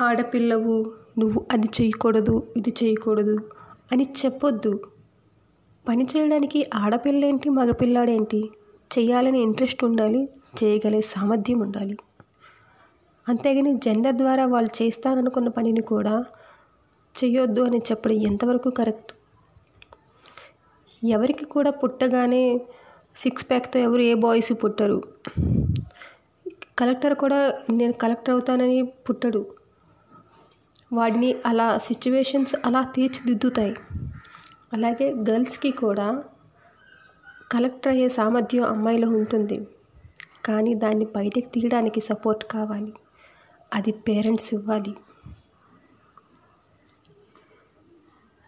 ఆడపిల్లవు నువ్వు అది చేయకూడదు ఇది చేయకూడదు అని చెప్పొద్దు. పని చేయడానికి ఆడపిల్లేంటి మగపిల్లాడేంటి? చేయాలని ఇంట్రెస్ట్ ఉండాలి చేయగలిగే సామర్థ్యం ఉండాలి. అంతేగాని జెండర్ ద్వారా వాళ్ళు చేస్తారనుకున్న పనిని కూడా చేయొద్దు అని చెప్పడం ఎంతవరకు కరెక్ట్ ఎవరికి కూడా పుట్టగానే సిక్స్ ప్యాక్తో ఎవరు ఏ బాయ్స్ పుట్టరు. కలెక్టర్ కూడా నేను కలెక్టర్ అవుతానని పుట్టడు. వాడిని అలా సిచ్యువేషన్స్ అలా తీర్చిదిద్దుతాయి. అలాగే గర్ల్స్కి కూడా కలెక్టర్ అయ్యే సామర్థ్యం అమ్మాయిలో ఉంటుంది. కానీ దాన్ని బయటకు తీయడానికి సపోర్ట్ కావాలి. అది పేరెంట్స్ ఇవ్వాలి.